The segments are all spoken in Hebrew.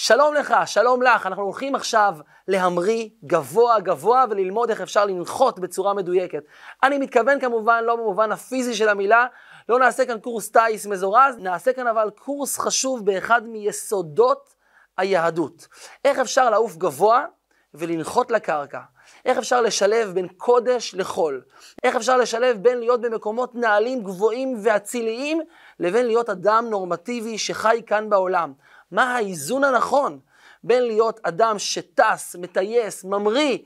שלום לך, שלום לך, אנחנו הולכים עכשיו להמריא גבוה גבוה וללמוד איך אפשר לנחות בצורה מדויקת. אני מתכוון כמובן לא במובן הפיזי של המילה, לא נעשה כאן קורס טיס מזורז, נעשה כאן אבל קורס חשוב באחד מיסודות היהדות. איך אפשר לעוף גבוה ולנחות לקרקע. איך אפשר לשלב בין קודש לחול? איך אפשר לשלב בין להיות במקומות נעלים גבוהים ואציליים, לבין להיות אדם נורמטיבי שחי כאן בעולם? מה האיזון הנכון בין להיות אדם שטס, מטייס, ממריא,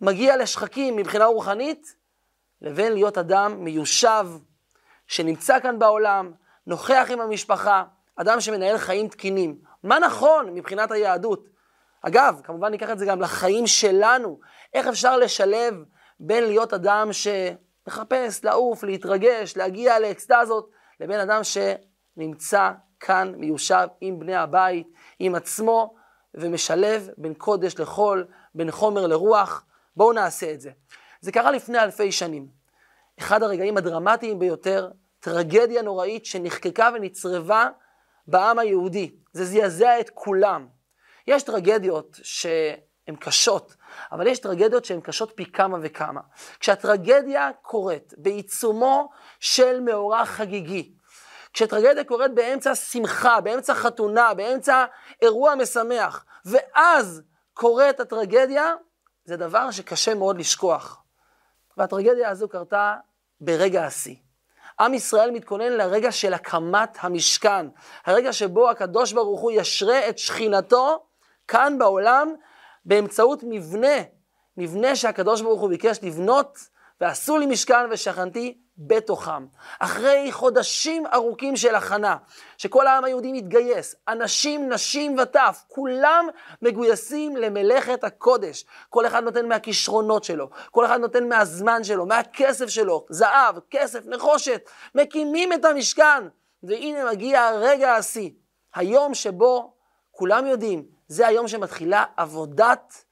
מגיע לשחקים מבחינה רוחנית, לבין להיות אדם מיושב, שנמצא כאן בעולם, נוכח עם המשפחה, אדם שמנהל חיים תקינים. מה נכון מבחינת היהדות? אגב, כמובן ניקח את זה גם לחיים שלנו. איך אפשר לשלב בין להיות אדם שמחפש, לעוף, להתרגש, להגיע לאקסטזות, לבין אדם שנמצא כאן, מיושב עם בני הבית, עם עצמו, ומשלב בין קודש לחול, בין חומר לרוח. בואו נעשה את זה. זה קרה לפני אלפי שנים. אחד הרגעים הדרמטיים ביותר, טרגדיה נוראית שנחקקה ונצרבה בעם היהודי. זה זעזע את כולם. יש טרגדיות שהן קשות, אבל יש טרגדיות שהן קשות פי כמה וכמה. כשהטרגדיה קורית בעיצומו של מאורע חגיגי, כשטרגדיה קורית באמצע שמחה, באמצע חתונה, באמצע אירוע משמח, ואז קורית הטרגדיה, זה דבר שקשה מאוד לשכוח. והטרגדיה הזו קרתה ברגע השיא. עם ישראל מתכונן לרגע של הקמת המשכן, הרגע שבו הקדוש ברוך הוא ישרה את שכינתו כאן בעולם באמצעות מבנה, מבנה שהקדוש ברוך הוא ביקש לבנות, ועשו לי משכן ושכנתי בתוכם. אחרי חודשים ארוכים של הכנה, שכל העם היהודי מתגייס, אנשים, נשים וטף, כולם מגויסים למלאכת הקודש. כל אחד נותן מהכישרונות שלו, כל אחד נותן מהזמן שלו, מהכסף שלו, זהב, כסף, נחושת, מקימים את המשכן. והנה מגיע הרגע השיא, היום שבו כולם יודעים, זה היום שמתחילה עבודת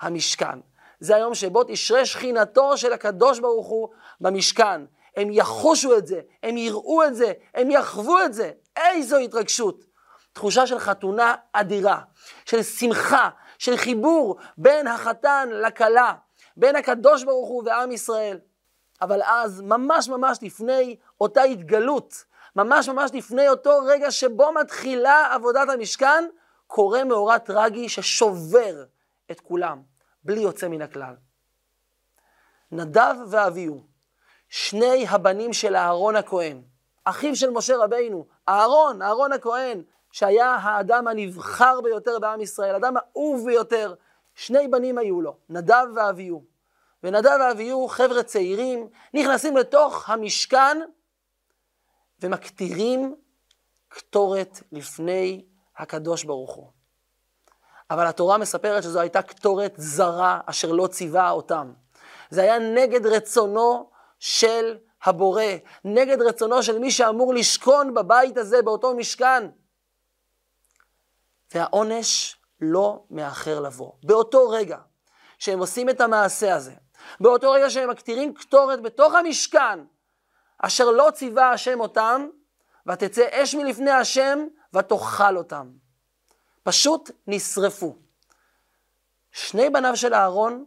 המשכן. זה היום שבו תשרה שכינתו של הקדוש ברוך הוא במשכן. הם יחושו את זה, הם יראו את זה, הם יחוו את זה. איזו התרגשות. תחושה של חתונה אדירה, של שמחה, של חיבור בין החתן לכלה, בין הקדוש ברוך הוא ועם ישראל. אבל אז, ממש ממש לפני אותה התגלות, ממש ממש לפני אותו רגע שבו מתחילה עבודת המשכן, קורה מאורע טרגי ששובר את כולם, בלי יוצא מן הכלל. נדב ואביהו, שני הבנים של אהרון הכהן, אחיו של משה רבינו, אהרון, אהרון הכהן, שהיה האדם הנבחר ביותר בעם ישראל, אדם אהוב ביותר, שני בנים היו לו, נדב ואביהו. ונדב ואביהו, חבר'ה צעירים, נכנסים לתוך המשכן ומקטירים קטורת לפני הקדוש ברוך הוא. אבל התורה מספרת שזו הייתה קטורת זרה אשר לא ציווה אותם. זה היה נגד רצונו של הבורא, נגד רצונו של מי שאמור לשכון בבית הזה, באותו משכן. והעונש לא מאחר לבוא. באותו רגע שהם עושים את המעשה הזה, באותו רגע שהם מקטירים קטורת בתוך המשכן, אשר לא ציווה השם אותם, ותצא אש מלפני השם, ותאכל אותם. פשוט נשרפו. שני בניו של אהרון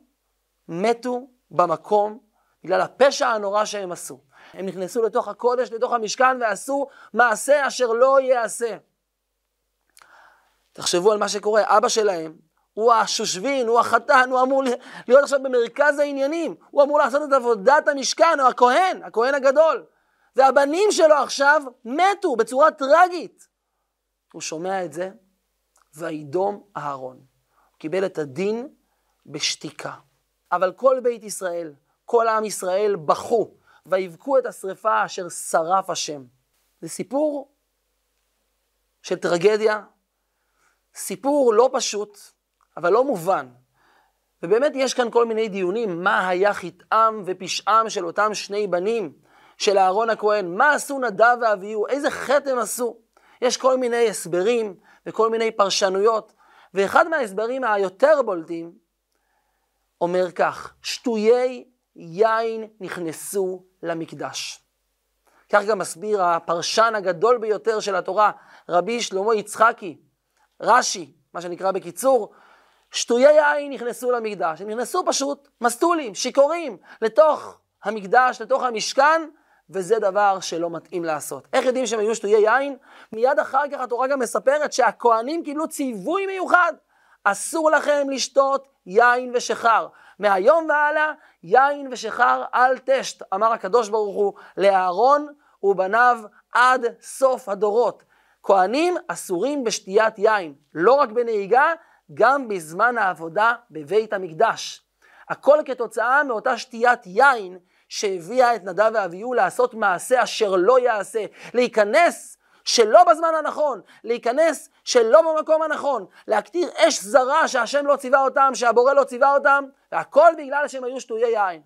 מתו במקום בגלל הפשע הנורא שהם עשו. הם נכנסו לתוך הקודש, לתוך המשכן, ועשו מעשה אשר לא ייעשה. תחשבו על מה שקורה, אבא שלהם, הוא השושבין, הוא החתן, הוא אמור להיות עכשיו במרכז העניינים, הוא אמור לעשות את עבודת המשכן, הוא הכהן, הכהן הגדול. והבנים שלו עכשיו מתו בצורה טרגית. הוא שומע את זה, וידום אהרון. הוא קיבל את הדין בשתיקה. אבל כל בית ישראל, כל עם ישראל בכו, ויבכו את השרפה אשר שרף השם. זה סיפור של טרגדיה, סיפור לא פשוט, אבל לא מובן. ובאמת יש כאן כל מיני דיונים, מה היה חטאם ופשעם של אותם שני בנים של אהרון הכהן, מה עשו נדב ואביהו, איזה חטא הם עשו. יש כל מיני הסברים וכל מיני פרשנויות, ואחד מההסברים היותר בולטים אומר כך, שטויי יין נכנסו למקדש. כך גם מסביר הפרשן הגדול ביותר של התורה, רבי שלמה יצחקי. רש"י, מה שנקרא בקיצור, שטויי יין נכנסו למקדש, הם נכנסו פשוט מסטולים, שיכורים, לתוך המקדש, לתוך המשכן, וזה דבר שלא מתאים לעשות. איך יודעים שהם היו שטויי יין? מיד אחר כך התורה גם מספרת שהכוהנים קיבלו ציווי מיוחד. אסור לכם לשתות יין ושחר. מהיום והלאה, יין ושחר אל תשת, אמר הקדוש ברוך הוא לאהרון ובניו עד סוף הדורות. כהנים אסורים בשתיית יין, לא רק בנהיגה, גם בזמן העבודה בבית המקדש. הכל כתוצאה מאותה שתיית יין שהביאה את נדב ואביהו לעשות מעשה אשר לא יעשה, להיכנס שלא בזמן הנכון, להיכנס שלא במקום הנכון, להקטיר אש זרה שהשם לא ציווה אותם, שהבורא לא ציווה אותם, והכל בגלל שהם היו שטויי יין.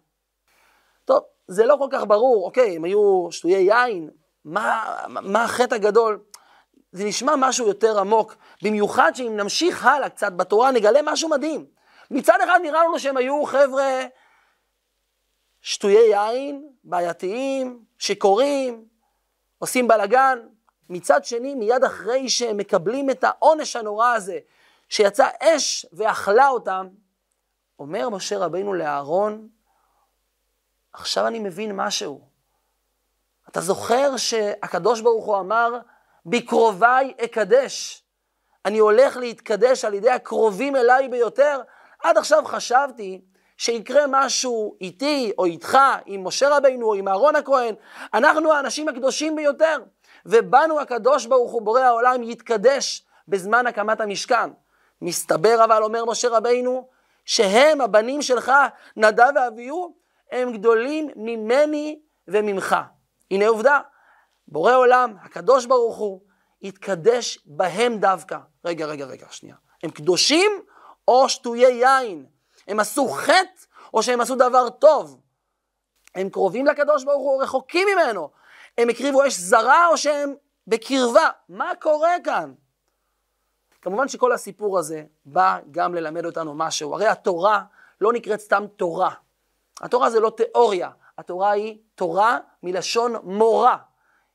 טוב, זה לא כל כך ברור, אוקיי, הם היו שטויי יין, מה, מה החטא הגדול? זה נשמע משהו יותר עמוק, במיוחד שאם נמשיך הלאה קצת בתורה נגלה משהו מדהים. מצד אחד נראה לנו שהם היו חבר'ה שטויי יין, בעייתיים, שיכורים, עושים בלאגן. מצד שני, מיד אחרי שהם מקבלים את העונש הנורא הזה, שיצא אש ואכלה אותם, אומר משה רבינו לאהרון, עכשיו אני מבין משהו. אתה זוכר שהקדוש ברוך הוא אמר, בקרוביי אקדש. אני הולך להתקדש על ידי הקרובים אליי ביותר. עד עכשיו חשבתי שיקרה משהו איתי או איתך, עם משה רבינו או עם אהרון הכהן. אנחנו האנשים הקדושים ביותר, ובנו הקדוש ברוך הוא בורא העולם יתקדש בזמן הקמת המשכן. מסתבר אבל, אומר משה רבינו, שהם, הבנים שלך, נדב ואביהו, הם גדולים ממני וממך. הנה עובדה, בורא עולם, הקדוש ברוך הוא, יתקדש בהם דווקא. רגע, רגע, רגע, שנייה. הם קדושים או שטויי יין? הם עשו חטא או שהם עשו דבר טוב? הם קרובים לקדוש ברוך הוא או רחוקים ממנו? הם הקריבו אש זרה או שהם בקרבה? מה קורה כאן? כמובן שכל הסיפור הזה בא גם ללמד אותנו משהו. הרי התורה לא נקראת סתם תורה. התורה זה לא תיאוריה, התורה היא תורה מלשון מורה.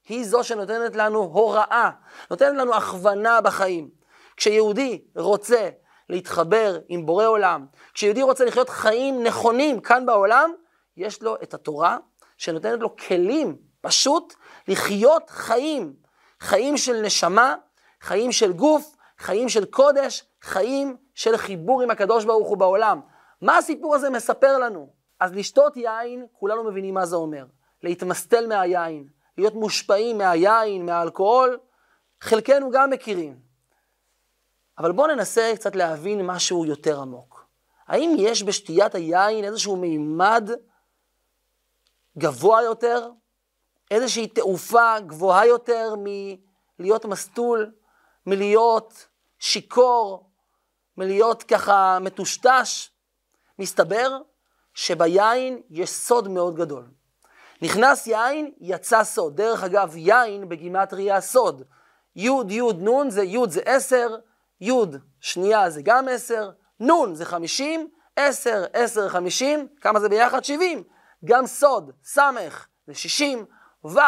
היא זו שנותנת לנו הוראה, נותנת לנו הכוונה בחיים. כשיהודי רוצה להתחבר עם בורא עולם, כשיהודי רוצה לחיות חיים נכונים כאן בעולם, יש לו את התורה שנותנת לו כלים פשוט לחיות חיים, חיים של נשמה, חיים של גוף, חיים של קודש, חיים של חיבור עם הקדוש ברוך הוא בעולם. מה הסיפור הזה מספר לנו? אז לשתות יין, כולנו מבינים מה זה אומר. להתמסטל מהיין, להיות מושפעים מהיין, מהאלכוהול, חלקנו גם מכירים. אבל בואו ננסה קצת להבין משהו יותר עמוק. האם יש בשתיית היין איזשהו מימד גבוה יותר? איזושהי תעופה גבוהה יותר מלהיות מסטול, מלהיות שיכור, מלהיות ככה מטושטש? מסתבר שביין יש סוד מאוד גדול. נכנס יין, יצא סוד. דרך אגב, יין בגימטריה סוד. י' י' נ' זה י' זה עשר, י' שנייה זה גם עשר, נ' זה חמישים, עשר, עשר, חמישים, כמה זה ביחד? שבעים. גם סוד, ס' זה שישים, ו'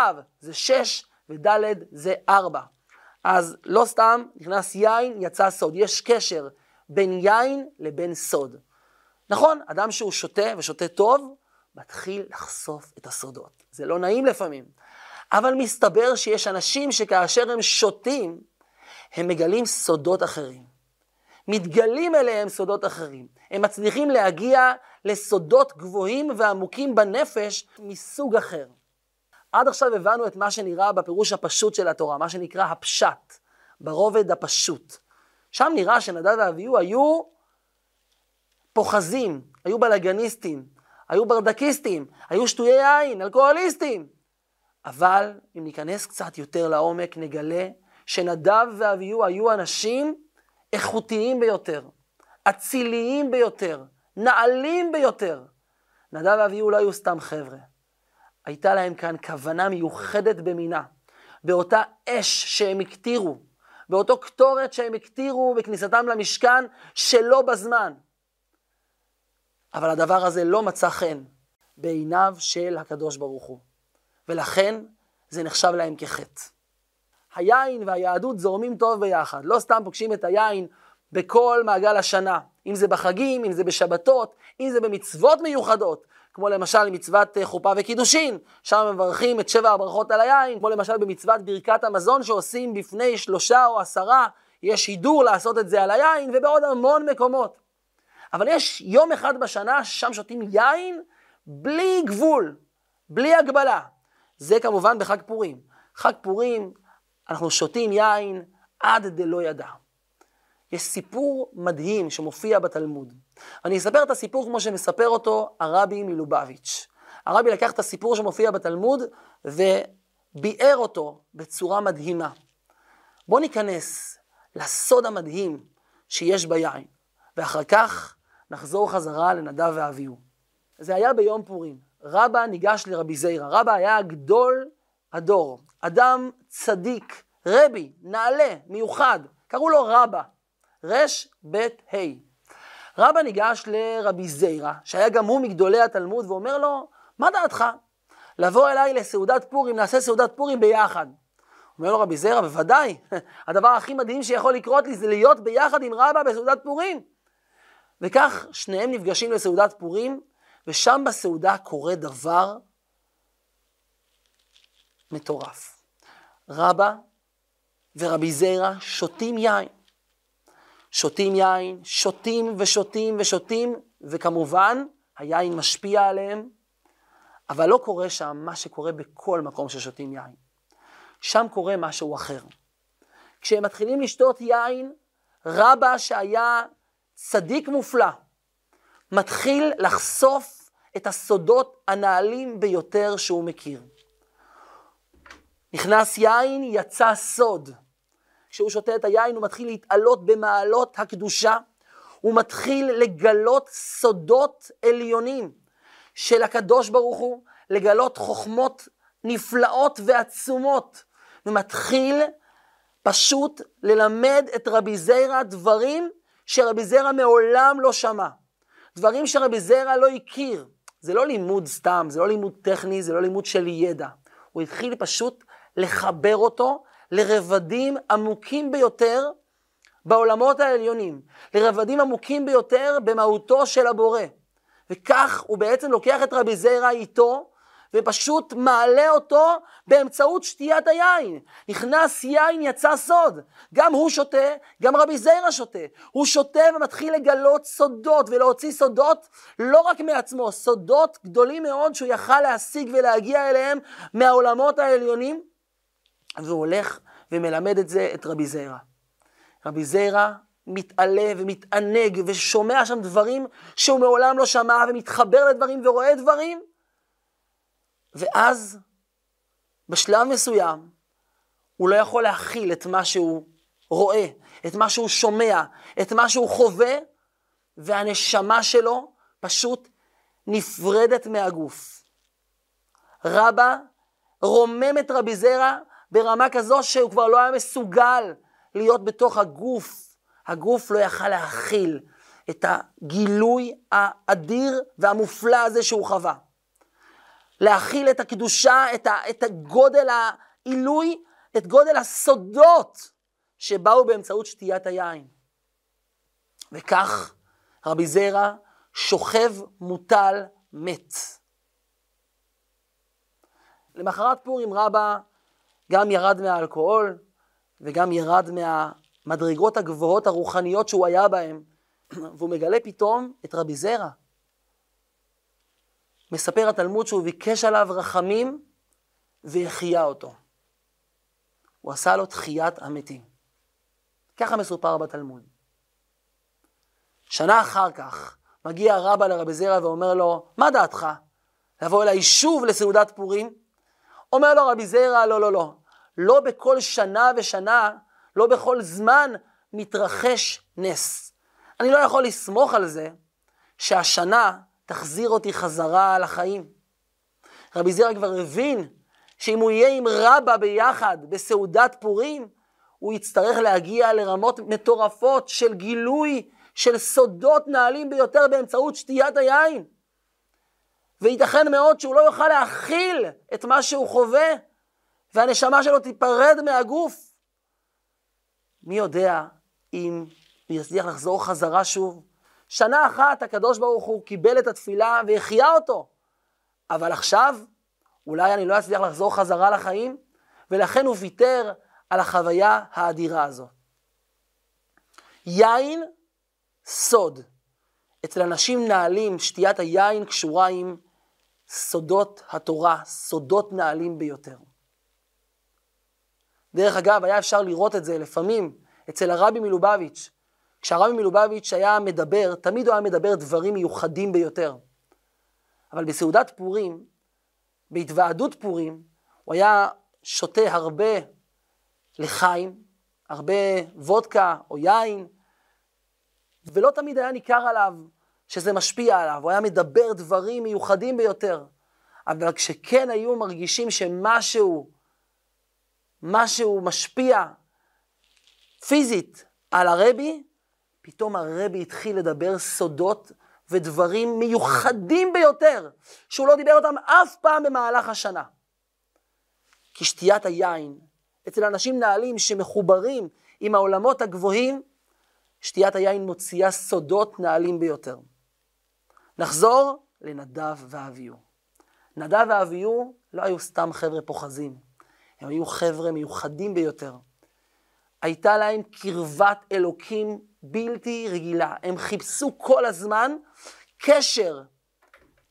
זה שש, וד' זה ארבע. אז לא סתם נכנס יין, יצא סוד. יש קשר בין יין לבין סוד. נכון, אדם שהוא שותה ושותה טוב, מתחיל לחשוף את הסודות. זה לא נעים לפעמים, אבל מסתבר שיש אנשים שכאשר הם שותים, הם מגלים סודות אחרים. מתגלים אליהם סודות אחרים. הם מצליחים להגיע לסודות גבוהים ועמוקים בנפש מסוג אחר. עד עכשיו הבנו את מה שנראה בפירוש הפשוט של התורה, מה שנקרא הפשט, ברובד הפשוט. שם נראה שנדב ואביהו היו פוחזים, היו בלאגניסטים, היו ברדקיסטים, היו שטויי יין, אלכוהוליסטים. אבל אם ניכנס קצת יותר לעומק, נגלה שנדב ואביהו היו אנשים איכותיים ביותר, אציליים ביותר, נעלים ביותר. נדב ואביהו לא היו סתם חבר'ה. הייתה להם כאן כוונה מיוחדת במינה. באותה אש שהם הקטירו, באותו קטורת שהם הקטירו בכניסתם למשכן שלא בזמן. אבל הדבר הזה לא מצא חן בעיניו של הקדוש ברוך הוא, ולכן זה נחשב להם כחטא. היין והיהדות זורמים טוב ביחד. לא סתם פוגשים את היין בכל מעגל השנה, אם זה בחגים, אם זה בשבתות, אם זה במצוות מיוחדות, כמו למשל מצוות אה, חופה וקידושין, שם מברכים את שבע הברכות על היין, כמו למשל במצוות ברכת המזון שעושים בפני שלושה או עשרה, יש הידור לעשות את זה על היין, ובעוד המון מקומות. אבל יש יום אחד בשנה ששם שותים יין בלי גבול, בלי הגבלה. זה כמובן בחג פורים. חג פורים, אנחנו שותים יין עד דלא ידע. יש סיפור מדהים שמופיע בתלמוד. אני אספר את הסיפור כמו שמספר אותו הרבי מלובביץ'. הרבי לקח את הסיפור שמופיע בתלמוד וביאר אותו בצורה מדהימה. בואו ניכנס לסוד המדהים שיש ביין, ואחר כך נחזור חזרה לנדב ואביהו. זה היה ביום פורים. רבא ניגש לרבי זיירא. רבא היה גדול הדור, אדם צדיק, רבי, נעלה, מיוחד, קראו לו רבא, רש בית ה'. רבא ניגש לרבי זיירא, שהיה גם הוא מגדולי התלמוד, ואומר לו, מה דעתך? לבוא אליי לסעודת פורים, נעשה סעודת פורים ביחד. אומר לו רבי זיירא, בוודאי, הדבר הכי מדהים שיכול לקרות לי זה להיות ביחד עם רבא בסעודת פורים. וכך שניהם נפגשים לסעודת פורים, ושם בסעודה קורה דבר מטורף. רבא ורבי זיירא שותים יין. שותים יין, שותים ושותים ושותים, וכמובן, היין משפיע עליהם, אבל לא קורה שם מה שקורה בכל מקום ששותים יין. שם קורה משהו אחר. כשהם מתחילים לשתות יין, רבא שהיה צדיק מופלא, מתחיל לחשוף את הסודות הנעלים ביותר שהוא מכיר. נכנס יין, יצא סוד. כשהוא שותה את היין הוא מתחיל להתעלות במעלות הקדושה, הוא מתחיל לגלות סודות עליונים של הקדוש ברוך הוא, לגלות חוכמות נפלאות ועצומות, ומתחיל פשוט ללמד את רבי זיירא דברים שרבי זיירא מעולם לא שמע. דברים שרבי זיירא לא הכיר. זה לא לימוד סתם, זה לא לימוד טכני, זה לא לימוד של ידע. הוא התחיל פשוט לחבר אותו לרבדים עמוקים ביותר בעולמות העליונים, לרבדים עמוקים ביותר במהותו של הבורא. וכך הוא בעצם לוקח את רבי זיירא איתו, ופשוט מעלה אותו באמצעות שתיית היין. נכנס יין, יצא סוד. גם הוא שותה, גם רבי זיירא שותה. הוא שותה ומתחיל לגלות סודות ולהוציא סודות לא רק מעצמו, סודות גדולים מאוד שהוא יכל להשיג ולהגיע אליהם מהעולמות העליונים. והוא הולך ומלמד את זה את רבי זיירא. רבי זיירא מתעלה ומתענג ושומע שם דברים שהוא מעולם לא שמע ומתחבר לדברים ורואה דברים. ואז בשלב מסוים הוא לא יכול להכיל את מה שהוא רואה, את מה שהוא שומע, את מה שהוא חווה, והנשמה שלו פשוט נפרדת מהגוף. רבא רומם את רבי זרע ברמה כזו שהוא כבר לא היה מסוגל להיות בתוך הגוף. הגוף לא יכל להכיל את הגילוי האדיר והמופלא הזה שהוא חווה. להכיל את הקדושה, את, ה, את הגודל העילוי, את גודל הסודות שבאו באמצעות שתיית היין. וכך רבי זרע שוכב מוטל מת. למחרת פורים רבא גם ירד מהאלכוהול וגם ירד מהמדרגות הגבוהות הרוחניות שהוא היה בהן, והוא מגלה פתאום את רבי זרע. מספר התלמוד שהוא ביקש עליו רחמים והחייה אותו. הוא עשה לו תחיית המתים. ככה מסופר בתלמוד. שנה אחר כך מגיע רבא לרבי זרע ואומר לו, מה דעתך? לבוא אליי שוב לסעודת פורים? אומר לו רבי זרע, לא, לא, לא. לא בכל שנה ושנה, לא בכל זמן מתרחש נס. אני לא יכול לסמוך על זה שהשנה תחזיר אותי חזרה לחיים. רבי זרע כבר הבין שאם הוא יהיה עם רבא ביחד בסעודת פורים, הוא יצטרך להגיע לרמות מטורפות של גילוי של סודות נעלים ביותר באמצעות שתיית היין. וייתכן מאוד שהוא לא יוכל להכיל את מה שהוא חווה, והנשמה שלו תיפרד מהגוף. מי יודע אם הוא יצליח לחזור חזרה שוב? שנה אחת הקדוש ברוך הוא קיבל את התפילה והחייה אותו. אבל עכשיו, אולי אני לא אצליח לחזור חזרה לחיים, ולכן הוא ויתר על החוויה האדירה הזו. יין, סוד. אצל אנשים נעלים, שתיית היין קשורה עם סודות התורה, סודות נעלים ביותר. דרך אגב, היה אפשר לראות את זה לפעמים אצל הרבי מלובביץ'. כשהרבי מלובביץ' היה מדבר, תמיד הוא היה מדבר דברים מיוחדים ביותר. אבל בסעודת פורים, בהתוועדות פורים, הוא היה שותה הרבה לחיים, הרבה וודקה או יין, ולא תמיד היה ניכר עליו שזה משפיע עליו, הוא היה מדבר דברים מיוחדים ביותר. אבל כשכן היו מרגישים שמשהו, משהו משפיע פיזית על הרבי, פתאום הרבי התחיל לדבר סודות ודברים מיוחדים ביותר, שהוא לא דיבר אותם אף פעם במהלך השנה. כי שתיית היין, אצל אנשים נעלים שמחוברים עם העולמות הגבוהים, שתיית היין מוציאה סודות נעלים ביותר. נחזור לנדב ואביהו. נדב ואביהו לא היו סתם חבר'ה פוחזים, הם היו חבר'ה מיוחדים ביותר. הייתה להם קרבת אלוקים בלתי רגילה. הם חיפשו כל הזמן קשר,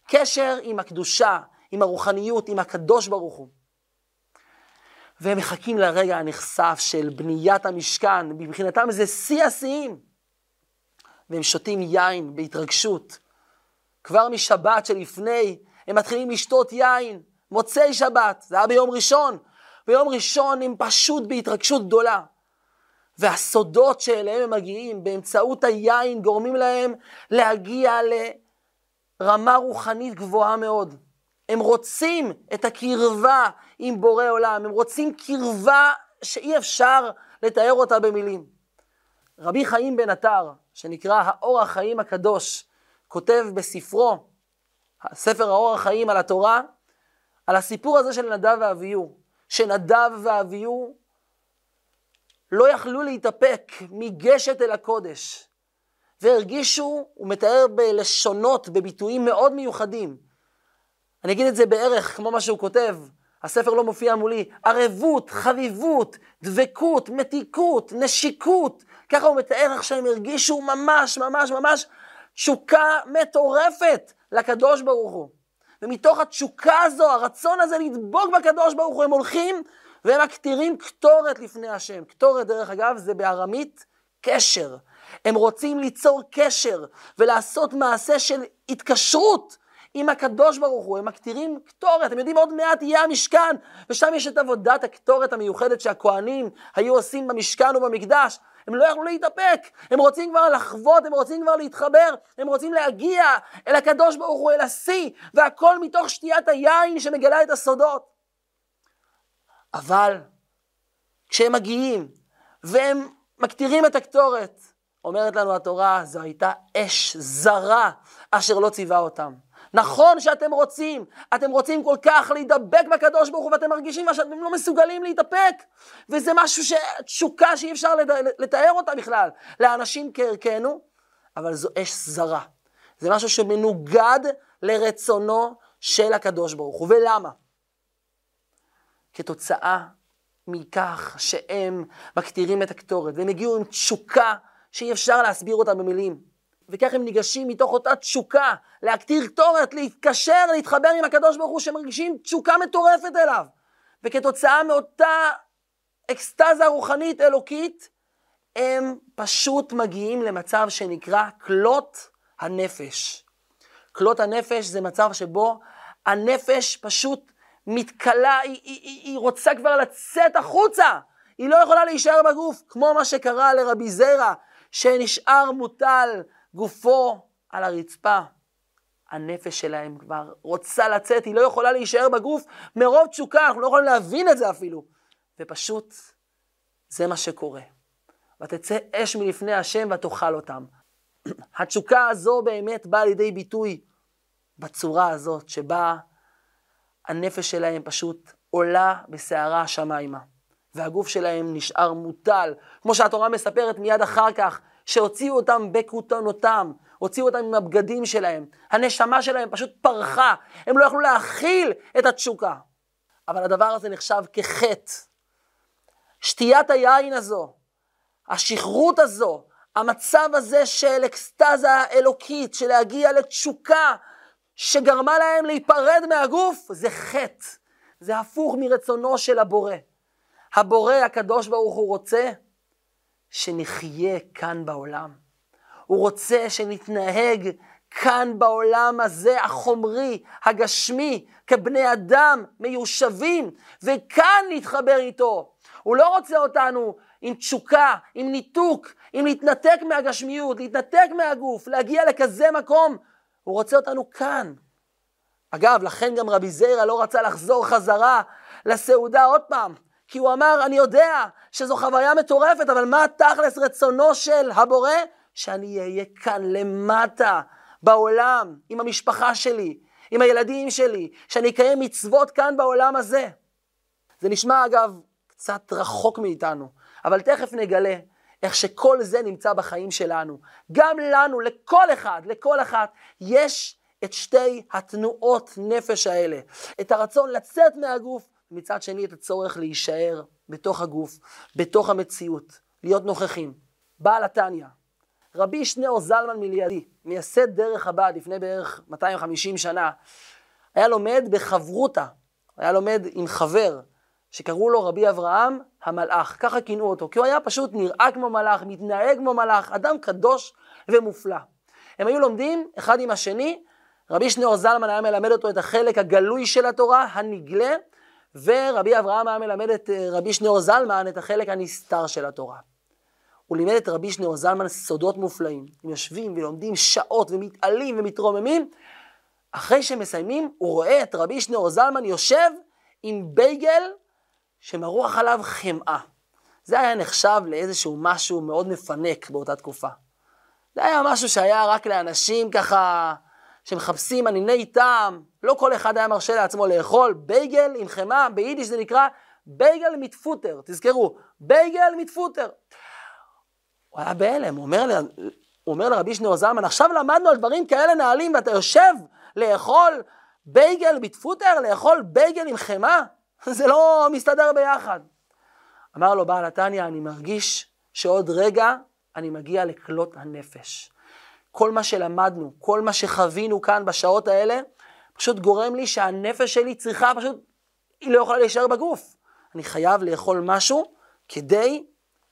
קשר עם הקדושה, עם הרוחניות, עם הקדוש ברוך הוא. והם מחכים לרגע הנחשף של בניית המשכן, מבחינתם זה שיא השיאים. והם שותים יין בהתרגשות. כבר משבת שלפני, הם מתחילים לשתות יין, מוצאי שבת, זה היה ביום ראשון. ביום ראשון הם פשוט בהתרגשות גדולה. והסודות שאליהם הם מגיעים באמצעות היין גורמים להם להגיע לרמה רוחנית גבוהה מאוד. הם רוצים את הקרבה עם בורא עולם, הם רוצים קרבה שאי אפשר לתאר אותה במילים. רבי חיים בן עטר, שנקרא האור החיים הקדוש, כותב בספרו, ספר האור החיים על התורה, על הסיפור הזה של נדב ואביהו, שנדב ואביהו לא יכלו להתאפק מגשת אל הקודש, והרגישו, הוא מתאר בלשונות, בביטויים מאוד מיוחדים. אני אגיד את זה בערך כמו מה שהוא כותב, הספר לא מופיע מולי, ערבות, חביבות, דבקות, מתיקות, נשיקות, ככה הוא מתאר איך שהם הרגישו ממש, ממש, ממש תשוקה מטורפת לקדוש ברוך הוא. ומתוך התשוקה הזו, הרצון הזה לדבוק בקדוש ברוך הוא, הם הולכים והם מקטירים קטורת לפני השם. קטורת, דרך אגב, זה בארמית קשר. הם רוצים ליצור קשר ולעשות מעשה של התקשרות עם הקדוש ברוך הוא. הם מקטירים קטורת, אתם יודעים, עוד מעט יהיה המשכן, ושם יש את עבודת הקטורת המיוחדת שהכוהנים היו עושים במשכן ובמקדש. הם לא יכלו להתאפק, הם רוצים כבר לחוות, הם רוצים כבר להתחבר, הם רוצים להגיע אל הקדוש ברוך הוא, אל השיא, והכל מתוך שתיית היין שמגלה את הסודות. אבל כשהם מגיעים והם מקטירים את הקטורת, אומרת לנו התורה, זו הייתה אש זרה אשר לא ציווה אותם. נכון שאתם רוצים, אתם רוצים כל כך להידבק בקדוש ברוך הוא ואתם מרגישים שאתם לא מסוגלים להתאפק וזה משהו, ש... תשוקה שאי אפשר לתאר אותה בכלל לאנשים כערכנו, אבל זו אש זרה. זה משהו שמנוגד לרצונו של הקדוש ברוך הוא. ולמה? כתוצאה מכך שהם מקטירים את הקטורת והם הגיעו עם תשוקה שאי אפשר להסביר אותה במילים. וכך הם ניגשים מתוך אותה תשוקה להקטיר קטורת, להתקשר, להתחבר עם הקדוש ברוך הוא שמרגישים תשוקה מטורפת אליו. וכתוצאה מאותה אקסטזה רוחנית אלוקית, הם פשוט מגיעים למצב שנקרא כלות הנפש. כלות הנפש זה מצב שבו הנפש פשוט מתכלה, היא, היא, היא, היא רוצה כבר לצאת החוצה, היא לא יכולה להישאר בגוף, כמו מה שקרה לרבי זרע, שנשאר מוטל גופו על הרצפה. הנפש שלהם כבר רוצה לצאת, היא לא יכולה להישאר בגוף מרוב תשוקה, אנחנו לא יכולים להבין את זה אפילו. ופשוט זה מה שקורה. ותצא אש מלפני השם ותאכל אותם. התשוקה הזו באמת באה לידי ביטוי בצורה הזאת, שבה הנפש שלהם פשוט עולה בסערה השמיימה, והגוף שלהם נשאר מוטל, כמו שהתורה מספרת מיד אחר כך, שהוציאו אותם בכותנותם, הוציאו אותם עם הבגדים שלהם, הנשמה שלהם פשוט פרחה, הם לא יכלו להכיל את התשוקה. אבל הדבר הזה נחשב כחטא. שתיית היין הזו, השכרות הזו, המצב הזה של אקסטזה אלוקית, של להגיע לתשוקה שגרמה להם להיפרד מהגוף, זה חטא. זה הפוך מרצונו של הבורא. הבורא הקדוש ברוך הוא רוצה שנחיה כאן בעולם. הוא רוצה שנתנהג כאן בעולם הזה החומרי, הגשמי, כבני אדם מיושבים, וכאן להתחבר איתו. הוא לא רוצה אותנו עם תשוקה, עם ניתוק, עם להתנתק מהגשמיות, להתנתק מהגוף, להגיע לכזה מקום. הוא רוצה אותנו כאן. אגב, לכן גם רבי זיירה לא רצה לחזור חזרה לסעודה עוד פעם, כי הוא אמר, אני יודע שזו חוויה מטורפת, אבל מה תכלס רצונו של הבורא? שאני אהיה כאן למטה, בעולם, עם המשפחה שלי, עם הילדים שלי, שאני אקיים מצוות כאן בעולם הזה. זה נשמע אגב קצת רחוק מאיתנו, אבל תכף נגלה איך שכל זה נמצא בחיים שלנו. גם לנו, לכל אחד, לכל אחת, יש את שתי התנועות נפש האלה. את הרצון לצאת מהגוף, ומצד שני את הצורך להישאר בתוך הגוף, בתוך המציאות, להיות נוכחים. בעל התניא, רבי שניאור זלמן מלידי, מייסד דרך חב"ד לפני בערך 250 שנה, היה לומד בחברותה, היה לומד עם חבר שקראו לו רבי אברהם המלאך, ככה כינו אותו, כי הוא היה פשוט נראה כמו מלאך, מתנהג כמו מלאך, אדם קדוש ומופלא. הם היו לומדים אחד עם השני, רבי שניאור זלמן היה מלמד אותו את החלק הגלוי של התורה, הנגלה, ורבי אברהם היה מלמד את אה, רבי שניאור זלמן את החלק הנסתר של התורה. הוא לימד את רבי שניאור זלמן סודות מופלאים. הם יושבים ולומדים שעות ומתעלים ומתרוממים. אחרי שהם מסיימים, הוא רואה את רבי שניאור זלמן יושב עם בייגל שמרוח עליו חמאה. זה היה נחשב לאיזשהו משהו מאוד מפנק באותה תקופה. זה היה משהו שהיה רק לאנשים ככה שמחפשים עניני טעם. לא כל אחד היה מרשה לעצמו לאכול בייגל עם חמאה, ביידיש זה נקרא בייגל מיט פוטער. תזכרו, בייגל מיט פוטער. הוא היה בהלם, הוא אומר, הוא אומר לרבי שניאור זלמן, עכשיו למדנו על דברים כאלה נעלים ואתה יושב לאכול בייגל מיט פוטער, לאכול בייגל עם חמאה? זה לא מסתדר ביחד. אמר לו בעל התניא, אני מרגיש שעוד רגע אני מגיע לכלות הנפש. כל מה שלמדנו, כל מה שחווינו כאן בשעות האלה, פשוט גורם לי שהנפש שלי צריכה פשוט, היא לא יכולה להישאר בגוף. אני חייב לאכול משהו כדי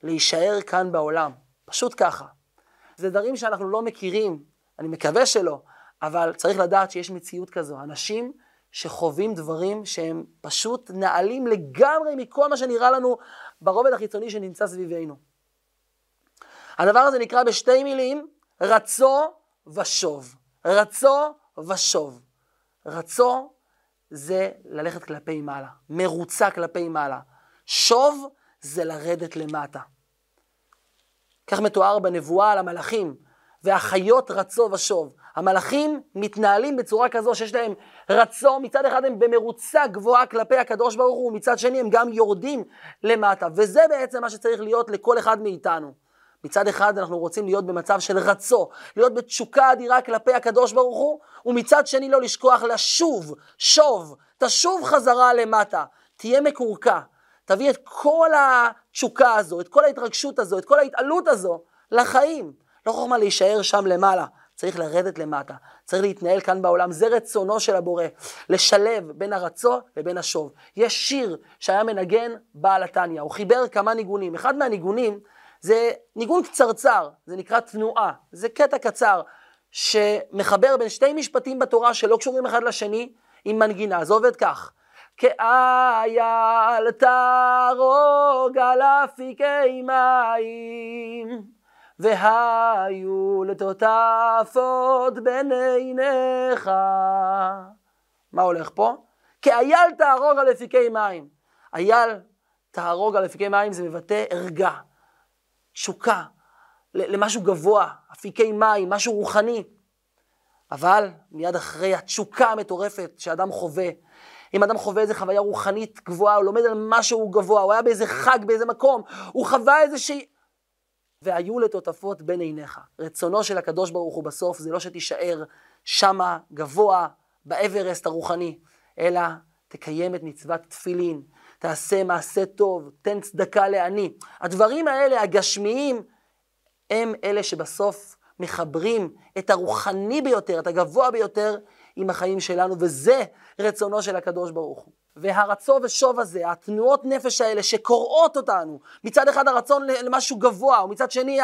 להישאר כאן בעולם. פשוט ככה. זה דברים שאנחנו לא מכירים, אני מקווה שלא, אבל צריך לדעת שיש מציאות כזו. אנשים שחווים דברים שהם פשוט נעלים לגמרי מכל מה שנראה לנו ברובד החיצוני שנמצא סביבנו. הדבר הזה נקרא בשתי מילים, רצו ושוב. רצו ושוב. רצו זה ללכת כלפי מעלה, מרוצה כלפי מעלה. שוב זה לרדת למטה. כך מתואר בנבואה על המלאכים, והחיות רצו ושוב. המלאכים מתנהלים בצורה כזו שיש להם רצו, מצד אחד הם במרוצה גבוהה כלפי הקדוש ברוך הוא, ומצד שני הם גם יורדים למטה. וזה בעצם מה שצריך להיות לכל אחד מאיתנו. מצד אחד אנחנו רוצים להיות במצב של רצו, להיות בתשוקה אדירה כלפי הקדוש ברוך הוא, ומצד שני לא לשכוח לשוב, שוב, תשוב חזרה למטה, תהיה מקורקע, תביא את כל התשוקה הזו, את כל ההתרגשות הזו, את כל ההתעלות הזו לחיים. לא חוכמה להישאר שם למעלה, צריך לרדת למטה, צריך להתנהל כאן בעולם, זה רצונו של הבורא, לשלב בין הרצו לבין השוב. יש שיר שהיה מנגן בעל התניא, הוא חיבר כמה ניגונים, אחד מהניגונים זה ניגון קצרצר, זה נקרא תנועה, זה קטע קצר שמחבר בין שתי משפטים בתורה שלא קשורים אחד לשני עם מנגינה, זה עובד כך. כאייל תרוג על אפיקי מים, והיו לטוטפות בין עיניך. מה הולך פה? כאייל תהרוג על אפיקי מים. אייל תהרוג על אפיקי מים זה מבטא ערגה, תשוקה, למשהו גבוה, אפיקי מים, משהו רוחני. אבל מיד אחרי התשוקה המטורפת שאדם חווה, אם אדם חווה איזה חוויה רוחנית גבוהה, הוא לומד על משהו גבוה, הוא היה באיזה חג, באיזה מקום, הוא חווה איזושהי... והיו לטוטפות בין עיניך. רצונו של הקדוש ברוך הוא בסוף זה לא שתישאר שמה גבוה באברסט הרוחני, אלא תקיים את מצוות תפילין, תעשה מעשה טוב, תן צדקה לעני. הדברים האלה, הגשמיים, הם אלה שבסוף מחברים את הרוחני ביותר, את הגבוה ביותר, עם החיים שלנו, וזה רצונו של הקדוש ברוך הוא. והרצו ושוב הזה, התנועות נפש האלה שקורעות אותנו, מצד אחד הרצון למשהו גבוה, ומצד שני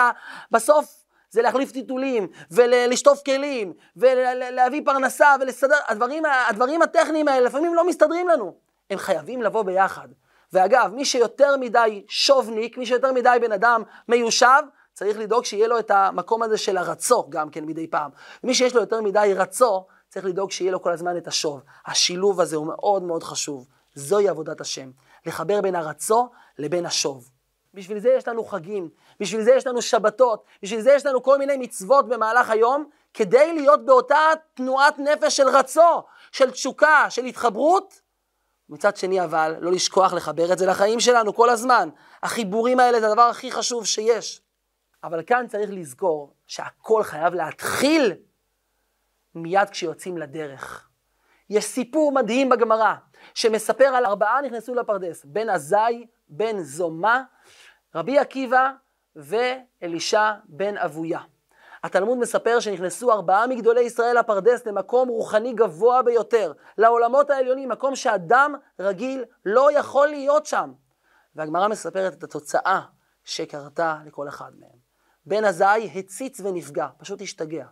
בסוף זה להחליף טיטולים, ולשטוף כלים, ולהביא פרנסה, ולסדר, הדברים, הדברים הטכניים האלה לפעמים לא מסתדרים לנו, הם חייבים לבוא ביחד. ואגב, מי שיותר מדי שובניק, מי שיותר מדי בן אדם מיושב, צריך לדאוג שיהיה לו את המקום הזה של הרצו גם כן מדי פעם. מי שיש לו יותר מדי רצו, צריך לדאוג שיהיה לו כל הזמן את השוב. השילוב הזה הוא מאוד מאוד חשוב. זוהי עבודת השם. לחבר בין הרצו לבין השוב. בשביל זה יש לנו חגים, בשביל זה יש לנו שבתות, בשביל זה יש לנו כל מיני מצוות במהלך היום, כדי להיות באותה תנועת נפש של רצו, של תשוקה, של התחברות. מצד שני אבל, לא לשכוח לחבר את זה לחיים שלנו כל הזמן. החיבורים האלה זה הדבר הכי חשוב שיש. אבל כאן צריך לזכור שהכל חייב להתחיל מיד כשיוצאים לדרך. יש סיפור מדהים בגמרא, שמספר על ארבעה נכנסו לפרדס, בן עזאי, בן זומה, רבי עקיבא ואלישע בן אבויה. התלמוד מספר שנכנסו ארבעה מגדולי ישראל לפרדס למקום רוחני גבוה ביותר, לעולמות העליונים, מקום שאדם רגיל לא יכול להיות שם. והגמרא מספרת את התוצאה שקרתה לכל אחד מהם. בן עזאי הציץ ונפגע, פשוט השתגע.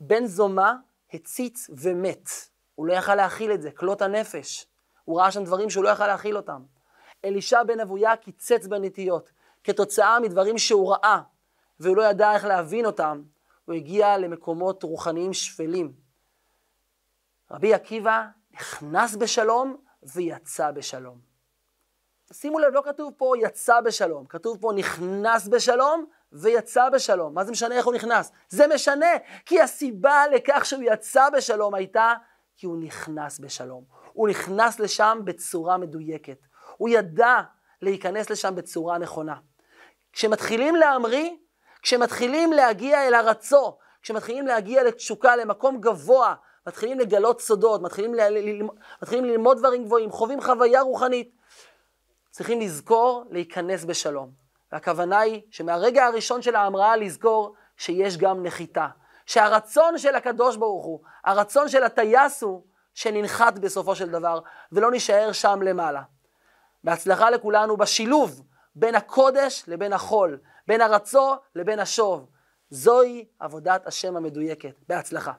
בן זומה הציץ ומת. הוא לא יכל להכיל את זה, כלות הנפש. הוא ראה שם דברים שהוא לא יכל להכיל אותם. אלישע בן אבויה קיצץ בנטיות, כתוצאה מדברים שהוא ראה, והוא לא ידע איך להבין אותם, הוא הגיע למקומות רוחניים שפלים. רבי עקיבא נכנס בשלום ויצא בשלום. שימו לב, לא כתוב פה יצא בשלום, כתוב פה נכנס בשלום ויצא בשלום. מה זה משנה איך הוא נכנס? זה משנה, כי הסיבה לכך שהוא יצא בשלום הייתה כי הוא נכנס בשלום. הוא נכנס לשם בצורה מדויקת. הוא ידע להיכנס לשם בצורה נכונה. כשמתחילים להמריא, כשמתחילים להגיע אל הרצו, כשמתחילים להגיע לתשוקה, למקום גבוה, מתחילים לגלות סודות, מתחילים, ל... מתחילים ללמוד דברים גבוהים, חווים חוויה רוחנית, צריכים לזכור להיכנס בשלום. והכוונה היא שמהרגע הראשון של ההמראה לזכור שיש גם נחיתה. שהרצון של הקדוש ברוך הוא, הרצון של הטייס הוא שננחת בסופו של דבר, ולא נישאר שם למעלה. בהצלחה לכולנו בשילוב בין הקודש לבין החול, בין הרצו לבין השוב. זוהי עבודת השם המדויקת. בהצלחה.